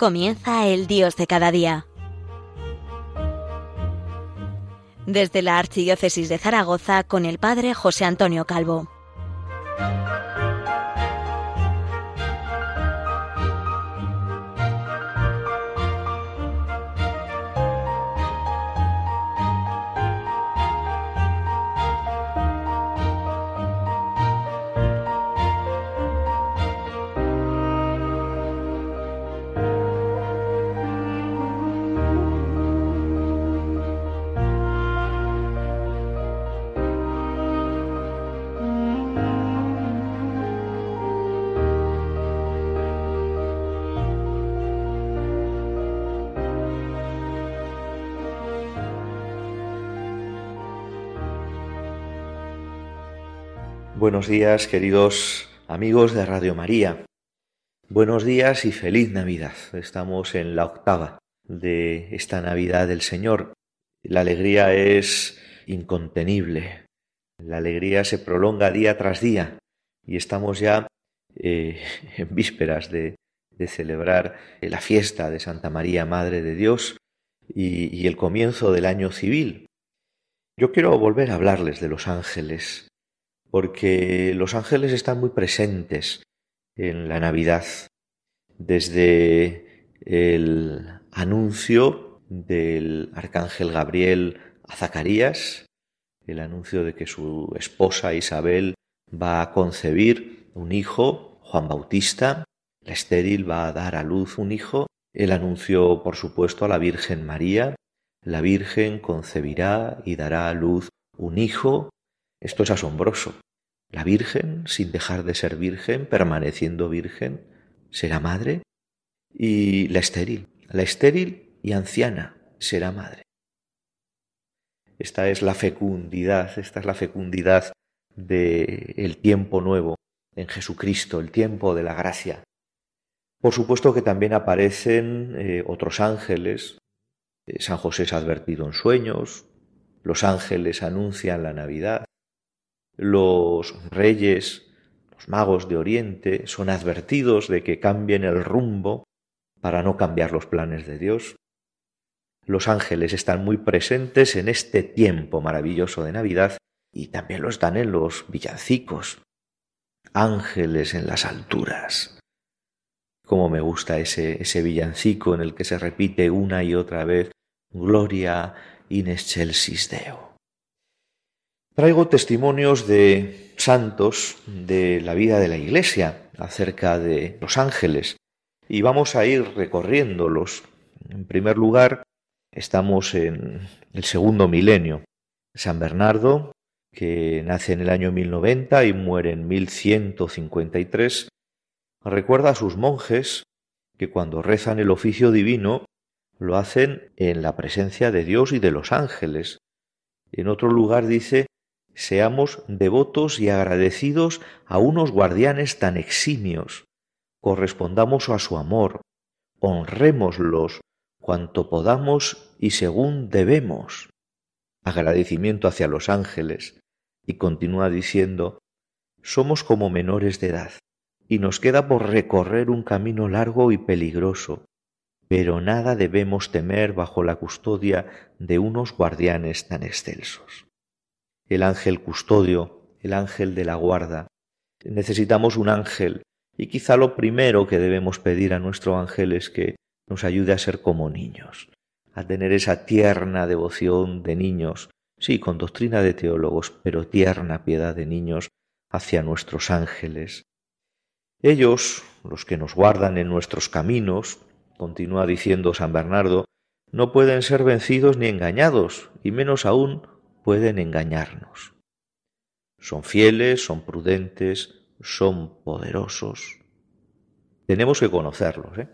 Comienza el Dios de cada día. Desde la Archidiócesis de Zaragoza con el Padre José Antonio Calvo. Buenos días, queridos amigos de Radio María. Buenos días y feliz Navidad. Estamos en la octava de esta Navidad del Señor. La alegría es incontenible. La alegría se prolonga día tras día y estamos ya eh, en vísperas de, celebrar la fiesta de Santa María, Madre de Dios, y, y el comienzo del año civil. Yo quiero volver a hablarles de los ángeles porque los ángeles están muy presentes en la Navidad, desde el anuncio del arcángel Gabriel a Zacarías, el anuncio de que su esposa Isabel va a concebir un hijo, Juan Bautista, la estéril va a dar a luz un hijo, el anuncio, por supuesto, a la Virgen María, la Virgen concebirá y dará a luz un hijo, esto es asombroso. La Virgen, sin dejar de ser virgen, permaneciendo virgen, será madre. Y la estéril, la estéril y anciana será madre. Esta es la fecundidad, esta es la fecundidad del el tiempo nuevo en Jesucristo, el tiempo de la gracia. Por supuesto que también aparecen eh, otros ángeles. Eh, San José es advertido en sueños, los ángeles anuncian la Navidad, los reyes, los magos de Oriente, son advertidos de que cambien el rumbo para no cambiar los planes de Dios. Los ángeles están muy presentes en este tiempo maravilloso de Navidad y también lo están en los villancicos. Ángeles en las alturas. Cómo me gusta ese, ese villancico en el que se repite una y otra vez Gloria in excelsis Deo. Traigo testimonios de santos de la vida de la Iglesia acerca de los ángeles y vamos a ir recorriéndolos. En primer lugar, estamos en el segundo milenio. San Bernardo, que nace en el año 1090 y muere en 1153, recuerda a sus monjes que cuando rezan el oficio divino lo hacen en la presencia de Dios y de los ángeles. En otro lugar dice seamos devotos y agradecidos a unos guardianes tan eximios, correspondamos a su amor, honrémoslos cuanto podamos y según debemos. Agradecimiento hacia los ángeles. Y continúa diciendo, somos como menores de edad, y nos queda por recorrer un camino largo y peligroso, pero nada debemos temer bajo la custodia de unos guardianes tan excelsos el ángel custodio, el ángel de la guarda. Necesitamos un ángel y quizá lo primero que debemos pedir a nuestro ángel es que nos ayude a ser como niños, a tener esa tierna devoción de niños, sí, con doctrina de teólogos, pero tierna piedad de niños hacia nuestros ángeles. Ellos, los que nos guardan en nuestros caminos, continúa diciendo San Bernardo, no pueden ser vencidos ni engañados, y menos aún pueden engañarnos. Son fieles, son prudentes, son poderosos. Tenemos que conocerlos. ¿eh?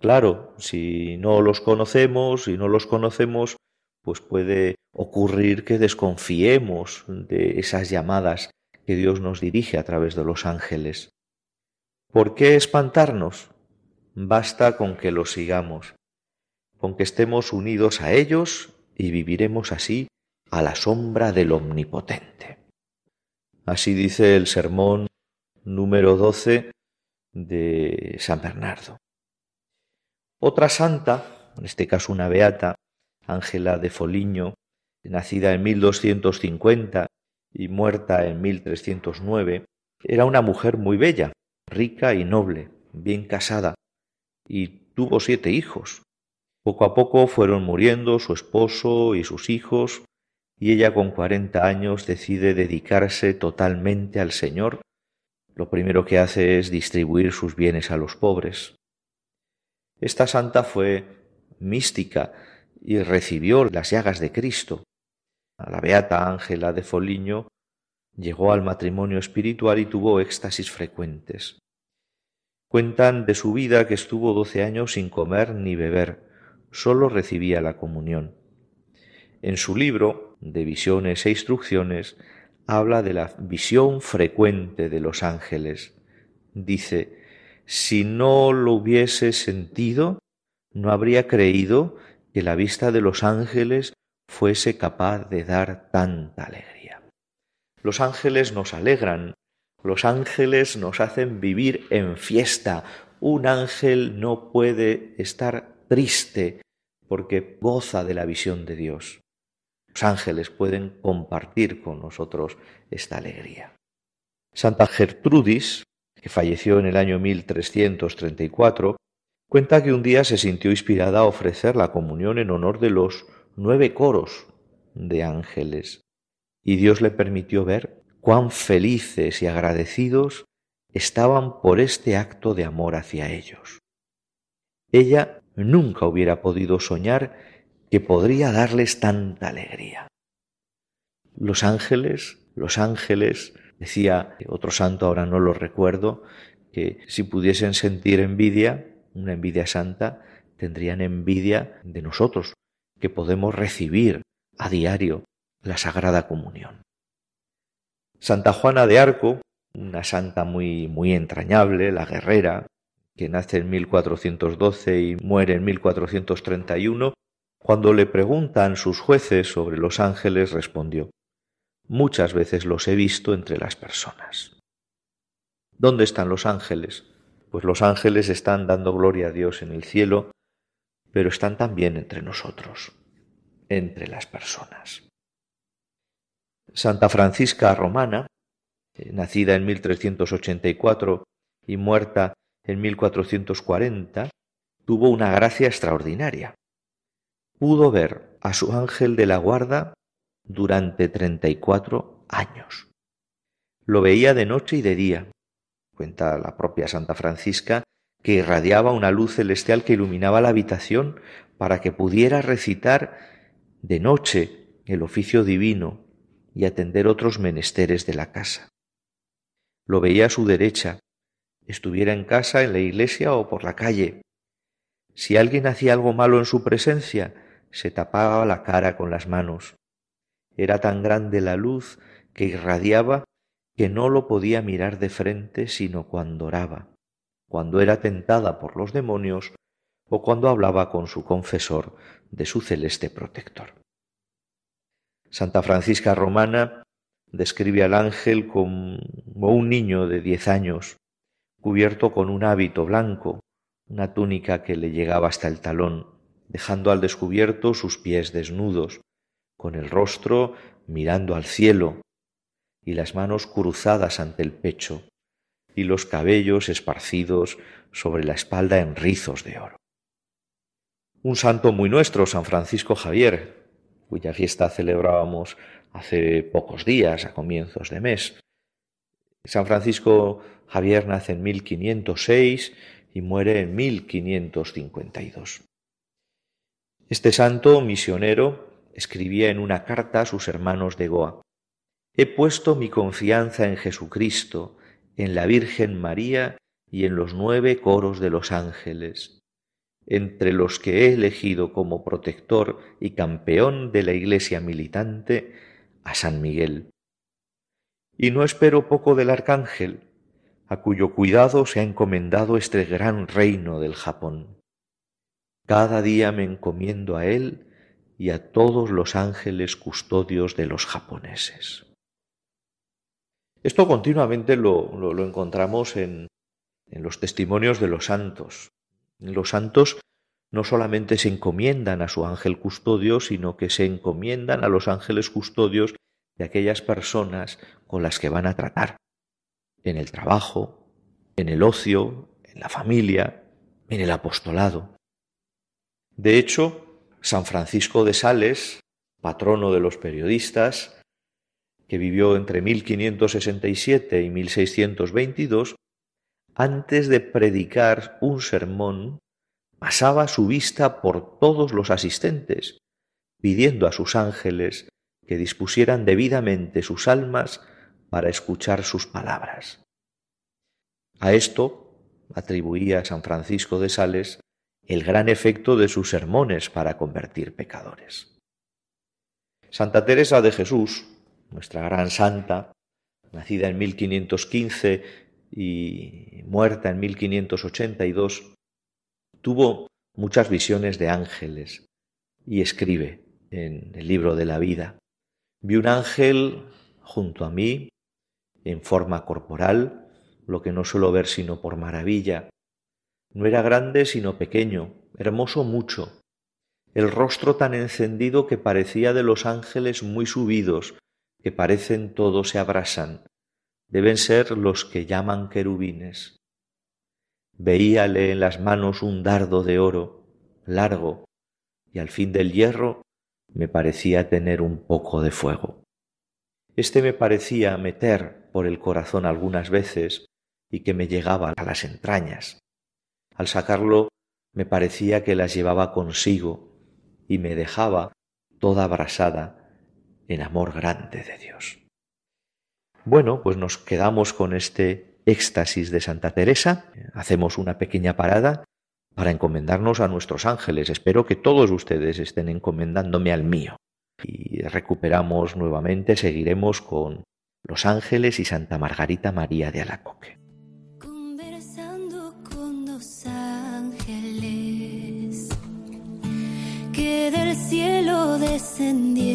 Claro, si no los conocemos, si no los conocemos, pues puede ocurrir que desconfiemos de esas llamadas que Dios nos dirige a través de los ángeles. ¿Por qué espantarnos? Basta con que los sigamos, con que estemos unidos a ellos y viviremos así a la sombra del Omnipotente. Así dice el sermón número 12 de San Bernardo. Otra santa, en este caso una beata, Ángela de Foliño, nacida en 1250 y muerta en 1309, era una mujer muy bella, rica y noble, bien casada, y tuvo siete hijos. Poco a poco fueron muriendo su esposo y sus hijos, y ella con cuarenta años decide dedicarse totalmente al Señor. Lo primero que hace es distribuir sus bienes a los pobres. Esta santa fue mística y recibió las llagas de Cristo. A la beata Ángela de Foliño llegó al matrimonio espiritual y tuvo éxtasis frecuentes. Cuentan de su vida que estuvo doce años sin comer ni beber, sólo recibía la comunión. En su libro de visiones e instrucciones habla de la visión frecuente de los ángeles. Dice, si no lo hubiese sentido, no habría creído que la vista de los ángeles fuese capaz de dar tanta alegría. Los ángeles nos alegran, los ángeles nos hacen vivir en fiesta. Un ángel no puede estar triste porque goza de la visión de Dios. Los ángeles pueden compartir con nosotros esta alegría. Santa Gertrudis, que falleció en el año 1334, cuenta que un día se sintió inspirada a ofrecer la comunión en honor de los nueve coros de ángeles, y Dios le permitió ver cuán felices y agradecidos estaban por este acto de amor hacia ellos. Ella nunca hubiera podido soñar que podría darles tanta alegría. Los ángeles, los ángeles, decía otro santo, ahora no lo recuerdo, que si pudiesen sentir envidia, una envidia santa, tendrían envidia de nosotros, que podemos recibir a diario la Sagrada Comunión. Santa Juana de Arco, una santa muy, muy entrañable, la guerrera, que nace en 1412 y muere en 1431, cuando le preguntan sus jueces sobre los ángeles, respondió, Muchas veces los he visto entre las personas. ¿Dónde están los ángeles? Pues los ángeles están dando gloria a Dios en el cielo, pero están también entre nosotros, entre las personas. Santa Francisca Romana, eh, nacida en 1384 y muerta en 1440, tuvo una gracia extraordinaria. Pudo ver a su ángel de la guarda durante treinta y cuatro años. Lo veía de noche y de día, cuenta la propia Santa Francisca, que irradiaba una luz celestial que iluminaba la habitación para que pudiera recitar de noche el oficio divino y atender otros menesteres de la casa. Lo veía a su derecha, estuviera en casa, en la iglesia o por la calle. Si alguien hacía algo malo en su presencia, se tapaba la cara con las manos. Era tan grande la luz que irradiaba que no lo podía mirar de frente sino cuando oraba, cuando era tentada por los demonios o cuando hablaba con su confesor de su celeste protector. Santa Francisca Romana describe al ángel como un niño de diez años, cubierto con un hábito blanco, una túnica que le llegaba hasta el talón, dejando al descubierto sus pies desnudos, con el rostro mirando al cielo y las manos cruzadas ante el pecho y los cabellos esparcidos sobre la espalda en rizos de oro. Un santo muy nuestro, San Francisco Javier, cuya fiesta celebrábamos hace pocos días, a comienzos de mes. San Francisco Javier nace en 1506 y muere en 1552. Este santo misionero escribía en una carta a sus hermanos de Goa He puesto mi confianza en Jesucristo, en la Virgen María y en los nueve coros de los ángeles, entre los que he elegido como protector y campeón de la Iglesia militante a San Miguel. Y no espero poco del Arcángel, a cuyo cuidado se ha encomendado este gran reino del Japón. Cada día me encomiendo a él y a todos los ángeles custodios de los japoneses. Esto continuamente lo, encontramos en, los testimonios de los santos. Los santos no solamente se encomiendan a su ángel custodio, sino que se encomiendan a los ángeles custodios de aquellas personas con las que van a tratar, en el trabajo, en el ocio, en la familia, en el apostolado. De hecho, San Francisco de Sales, patrono de los periodistas, que vivió entre 1567 y 1622, antes de predicar un sermón, pasaba su vista por todos los asistentes, pidiendo a sus ángeles que dispusieran debidamente sus almas para escuchar sus palabras. A esto atribuía San Francisco de Sales el gran efecto de sus sermones para convertir pecadores. Santa Teresa de Jesús, nuestra gran santa, nacida en 1515 y muerta en 1582, tuvo muchas visiones de ángeles y escribe en el libro de la vida. Vi un ángel junto a mí en forma corporal, lo que no suelo ver sino por maravilla, no era grande sino pequeño, hermoso mucho, el rostro tan encendido que parecía de los ángeles muy subidos, que parecen todos se abrasan, deben ser los que llaman querubines. Veíale en las manos un dardo de oro, largo, y al fin del hierro me parecía tener un poco de fuego. Este me parecía meter por el corazón algunas veces y que me llegaba a las entrañas. Al sacarlo me parecía que las llevaba consigo y me dejaba toda abrasada en amor grande de Dios. Bueno, pues nos quedamos con este éxtasis de Santa Teresa, hacemos una pequeña parada para encomendarnos a nuestros ángeles. Espero que todos ustedes estén encomendándome al mío. Y recuperamos nuevamente, seguiremos con los ángeles y Santa Margarita María de Alacoque. descendió.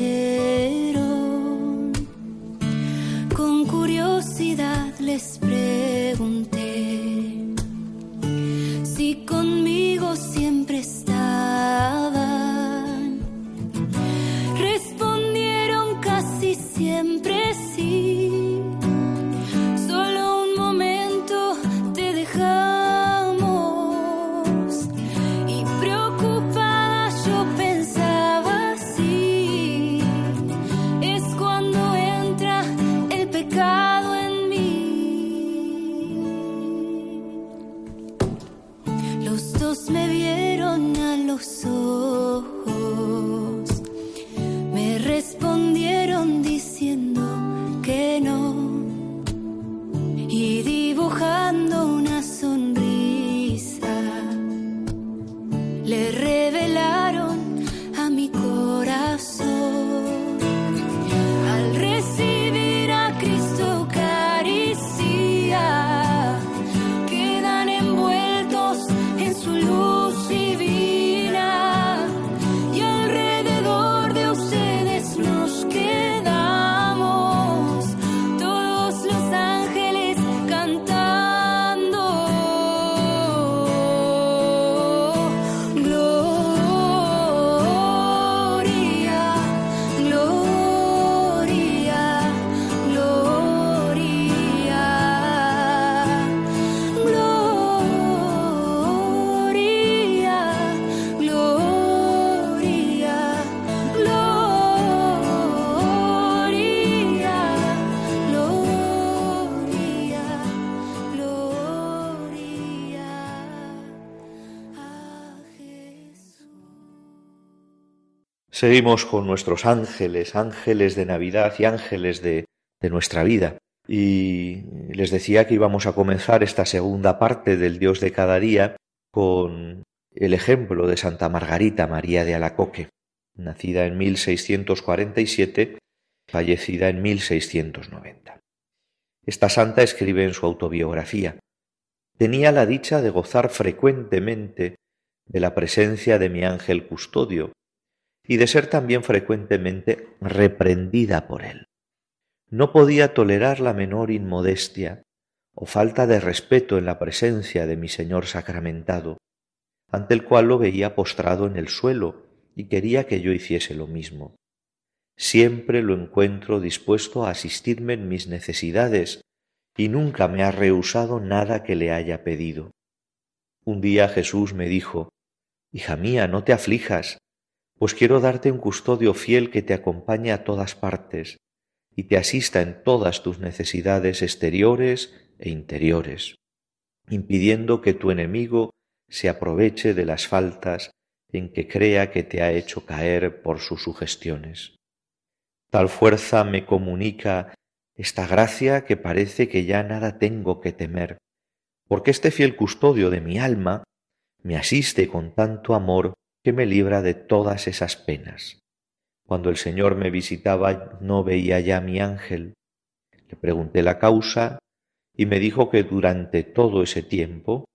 Seguimos con nuestros ángeles, ángeles de Navidad y ángeles de, de nuestra vida. Y les decía que íbamos a comenzar esta segunda parte del Dios de cada día con el ejemplo de Santa Margarita María de Alacoque, nacida en 1647, fallecida en 1690. Esta santa escribe en su autobiografía, tenía la dicha de gozar frecuentemente de la presencia de mi ángel custodio y de ser también frecuentemente reprendida por él. No podía tolerar la menor inmodestia o falta de respeto en la presencia de mi Señor sacramentado, ante el cual lo veía postrado en el suelo y quería que yo hiciese lo mismo. Siempre lo encuentro dispuesto a asistirme en mis necesidades y nunca me ha rehusado nada que le haya pedido. Un día Jesús me dijo, Hija mía, no te aflijas, pues quiero darte un custodio fiel que te acompañe a todas partes y te asista en todas tus necesidades exteriores e interiores, impidiendo que tu enemigo se aproveche de las faltas en que crea que te ha hecho caer por sus sugestiones. Tal fuerza me comunica esta gracia que parece que ya nada tengo que temer, porque este fiel custodio de mi alma me asiste con tanto amor que me libra de todas esas penas. Cuando el Señor me visitaba no veía ya mi ángel. Le pregunté la causa y me dijo que durante todo ese tiempo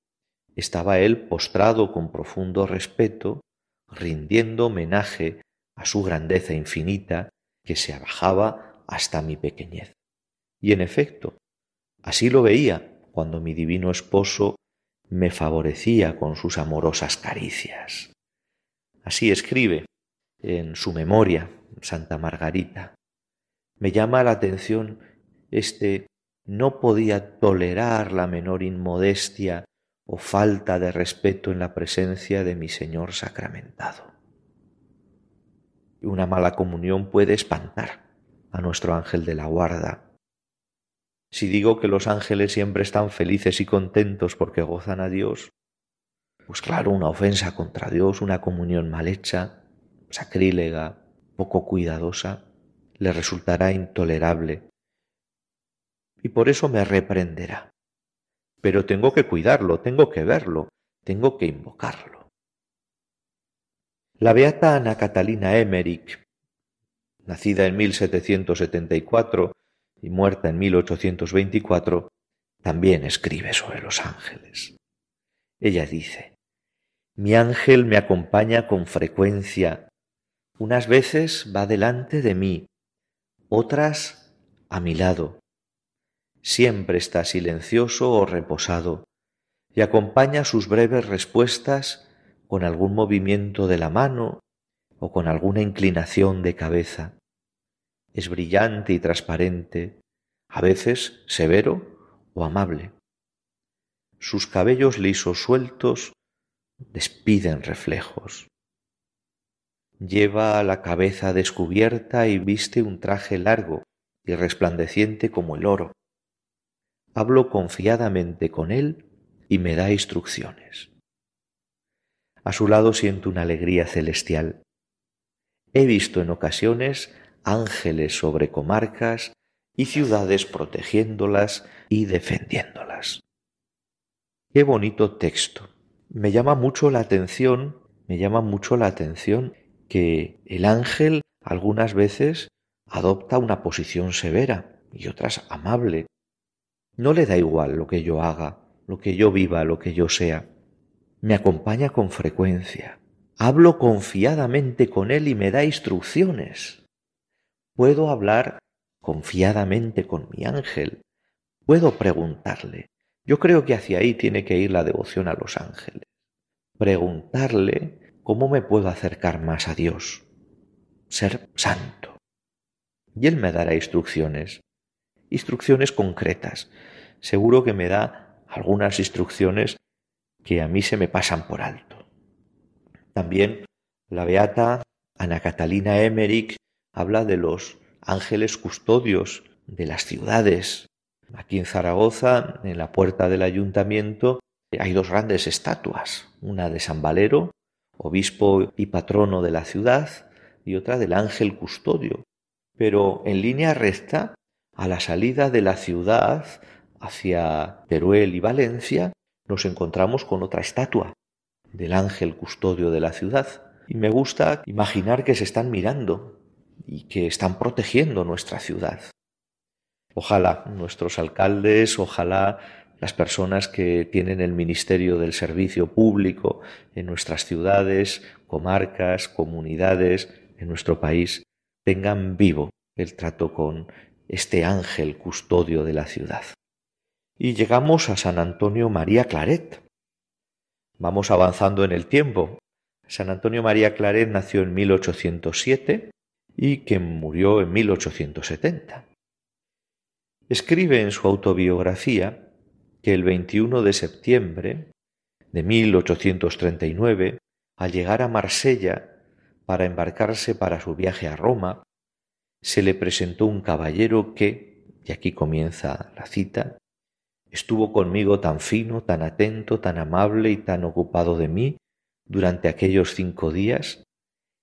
estaba él postrado con profundo respeto, rindiendo homenaje a su grandeza infinita que se abajaba hasta mi pequeñez. Y en efecto, así lo veía cuando mi divino esposo me favorecía con sus amorosas caricias. Así escribe en su memoria Santa Margarita. Me llama la atención este no podía tolerar la menor inmodestia o falta de respeto en la presencia de mi Señor sacramentado. Una mala comunión puede espantar a nuestro ángel de la guarda. Si digo que los ángeles siempre están felices y contentos porque gozan a Dios, pues claro, una ofensa contra Dios, una comunión mal hecha, sacrílega, poco cuidadosa, le resultará intolerable. Y por eso me reprenderá. Pero tengo que cuidarlo, tengo que verlo, tengo que invocarlo. La beata Ana Catalina Emmerich, nacida en 1774 y muerta en 1824, también escribe sobre los ángeles. Ella dice, mi ángel me acompaña con frecuencia. Unas veces va delante de mí, otras a mi lado. Siempre está silencioso o reposado y acompaña sus breves respuestas con algún movimiento de la mano o con alguna inclinación de cabeza. Es brillante y transparente, a veces severo o amable. Sus cabellos lisos sueltos despiden reflejos. Lleva la cabeza descubierta y viste un traje largo y resplandeciente como el oro. Hablo confiadamente con él y me da instrucciones. A su lado siento una alegría celestial. He visto en ocasiones ángeles sobre comarcas y ciudades protegiéndolas y defendiéndolas. Qué bonito texto me llama mucho la atención, me llama mucho la atención que el ángel algunas veces adopta una posición severa y otras amable. No le da igual lo que yo haga, lo que yo viva, lo que yo sea. Me acompaña con frecuencia. Hablo confiadamente con él y me da instrucciones. Puedo hablar confiadamente con mi ángel. Puedo preguntarle. Yo creo que hacia ahí tiene que ir la devoción a los ángeles. Preguntarle cómo me puedo acercar más a Dios. Ser santo. Y Él me dará instrucciones. Instrucciones concretas. Seguro que me da algunas instrucciones que a mí se me pasan por alto. También la beata Ana Catalina Emmerich habla de los ángeles custodios de las ciudades, Aquí en Zaragoza, en la puerta del ayuntamiento, hay dos grandes estatuas, una de San Valero, obispo y patrono de la ciudad, y otra del ángel custodio. Pero en línea recta, a la salida de la ciudad hacia Teruel y Valencia, nos encontramos con otra estatua del ángel custodio de la ciudad. Y me gusta imaginar que se están mirando y que están protegiendo nuestra ciudad. Ojalá nuestros alcaldes, ojalá las personas que tienen el ministerio del servicio público en nuestras ciudades, comarcas, comunidades, en nuestro país, tengan vivo el trato con este ángel custodio de la ciudad. Y llegamos a San Antonio María Claret. Vamos avanzando en el tiempo. San Antonio María Claret nació en 1807 y que murió en 1870. Escribe en su autobiografía que el 21 de septiembre de 1839, al llegar a Marsella para embarcarse para su viaje a Roma, se le presentó un caballero que, y aquí comienza la cita, estuvo conmigo tan fino, tan atento, tan amable y tan ocupado de mí durante aquellos cinco días,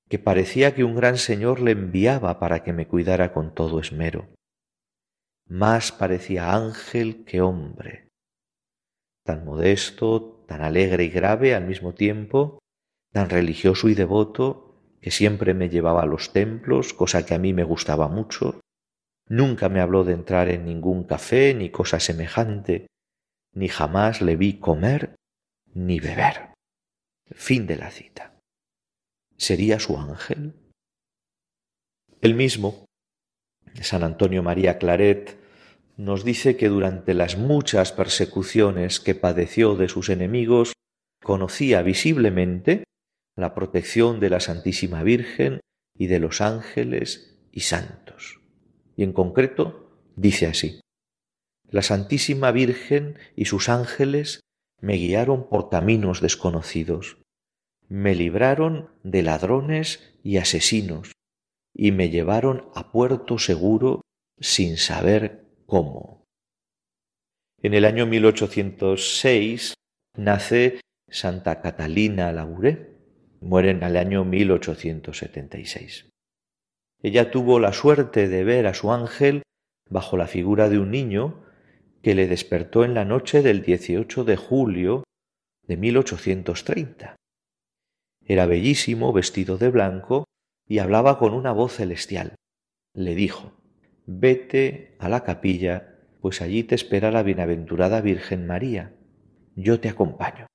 que parecía que un gran señor le enviaba para que me cuidara con todo esmero. Más parecía ángel que hombre, tan modesto, tan alegre y grave al mismo tiempo, tan religioso y devoto, que siempre me llevaba a los templos, cosa que a mí me gustaba mucho. Nunca me habló de entrar en ningún café ni cosa semejante, ni jamás le vi comer ni beber. Fin de la cita. ¿Sería su ángel? El mismo, San Antonio María Claret, nos dice que durante las muchas persecuciones que padeció de sus enemigos, conocía visiblemente la protección de la Santísima Virgen y de los ángeles y santos. Y en concreto dice así, la Santísima Virgen y sus ángeles me guiaron por caminos desconocidos, me libraron de ladrones y asesinos, y me llevaron a puerto seguro sin saber cómo. En el año 1806 nace Santa Catalina Labouré, muere en el año 1876. Ella tuvo la suerte de ver a su ángel bajo la figura de un niño que le despertó en la noche del 18 de julio de 1830. Era bellísimo, vestido de blanco, y hablaba con una voz celestial. Le dijo, Vete a la capilla, pues allí te espera la bienaventurada Virgen María. Yo te acompaño.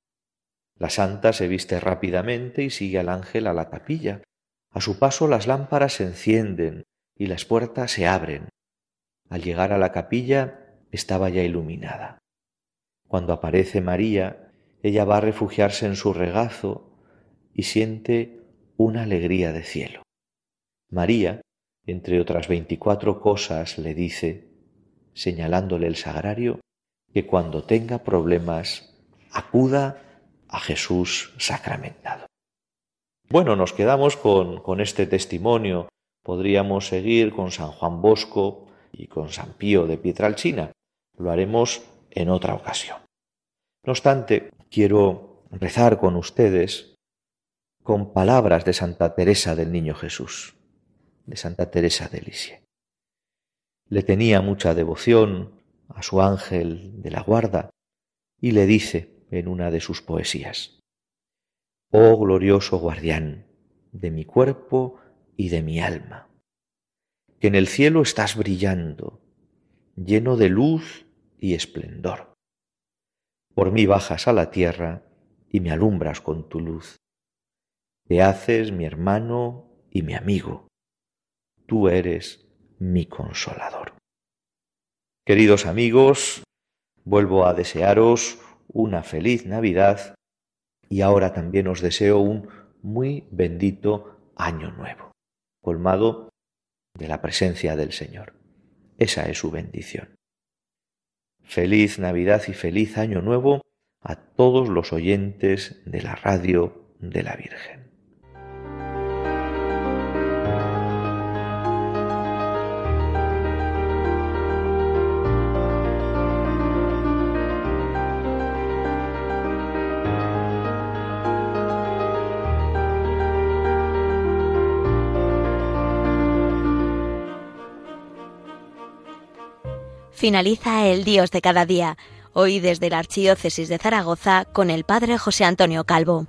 La santa se viste rápidamente y sigue al ángel a la capilla. A su paso las lámparas se encienden y las puertas se abren. Al llegar a la capilla estaba ya iluminada. Cuando aparece María, ella va a refugiarse en su regazo y siente una alegría de cielo. María entre otras veinticuatro cosas, le dice, señalándole el sagrario, que cuando tenga problemas acuda a Jesús sacramentado. Bueno, nos quedamos con, con este testimonio. Podríamos seguir con San Juan Bosco y con San Pío de Pietralcina. Lo haremos en otra ocasión. No obstante, quiero rezar con ustedes con palabras de Santa Teresa del Niño Jesús de Santa Teresa de Lisieux. Le tenía mucha devoción a su ángel de la guarda y le dice en una de sus poesías, Oh glorioso guardián de mi cuerpo y de mi alma, que en el cielo estás brillando, lleno de luz y esplendor. Por mí bajas a la tierra y me alumbras con tu luz. Te haces mi hermano y mi amigo, tú eres mi consolador. Queridos amigos, vuelvo a desearos una feliz Navidad y ahora también os deseo un muy bendito año nuevo, colmado de la presencia del Señor. Esa es su bendición. Feliz Navidad y feliz año nuevo a todos los oyentes de la radio de la Virgen. Finaliza el Dios de cada día, hoy desde la Archidiócesis de Zaragoza con el Padre José Antonio Calvo.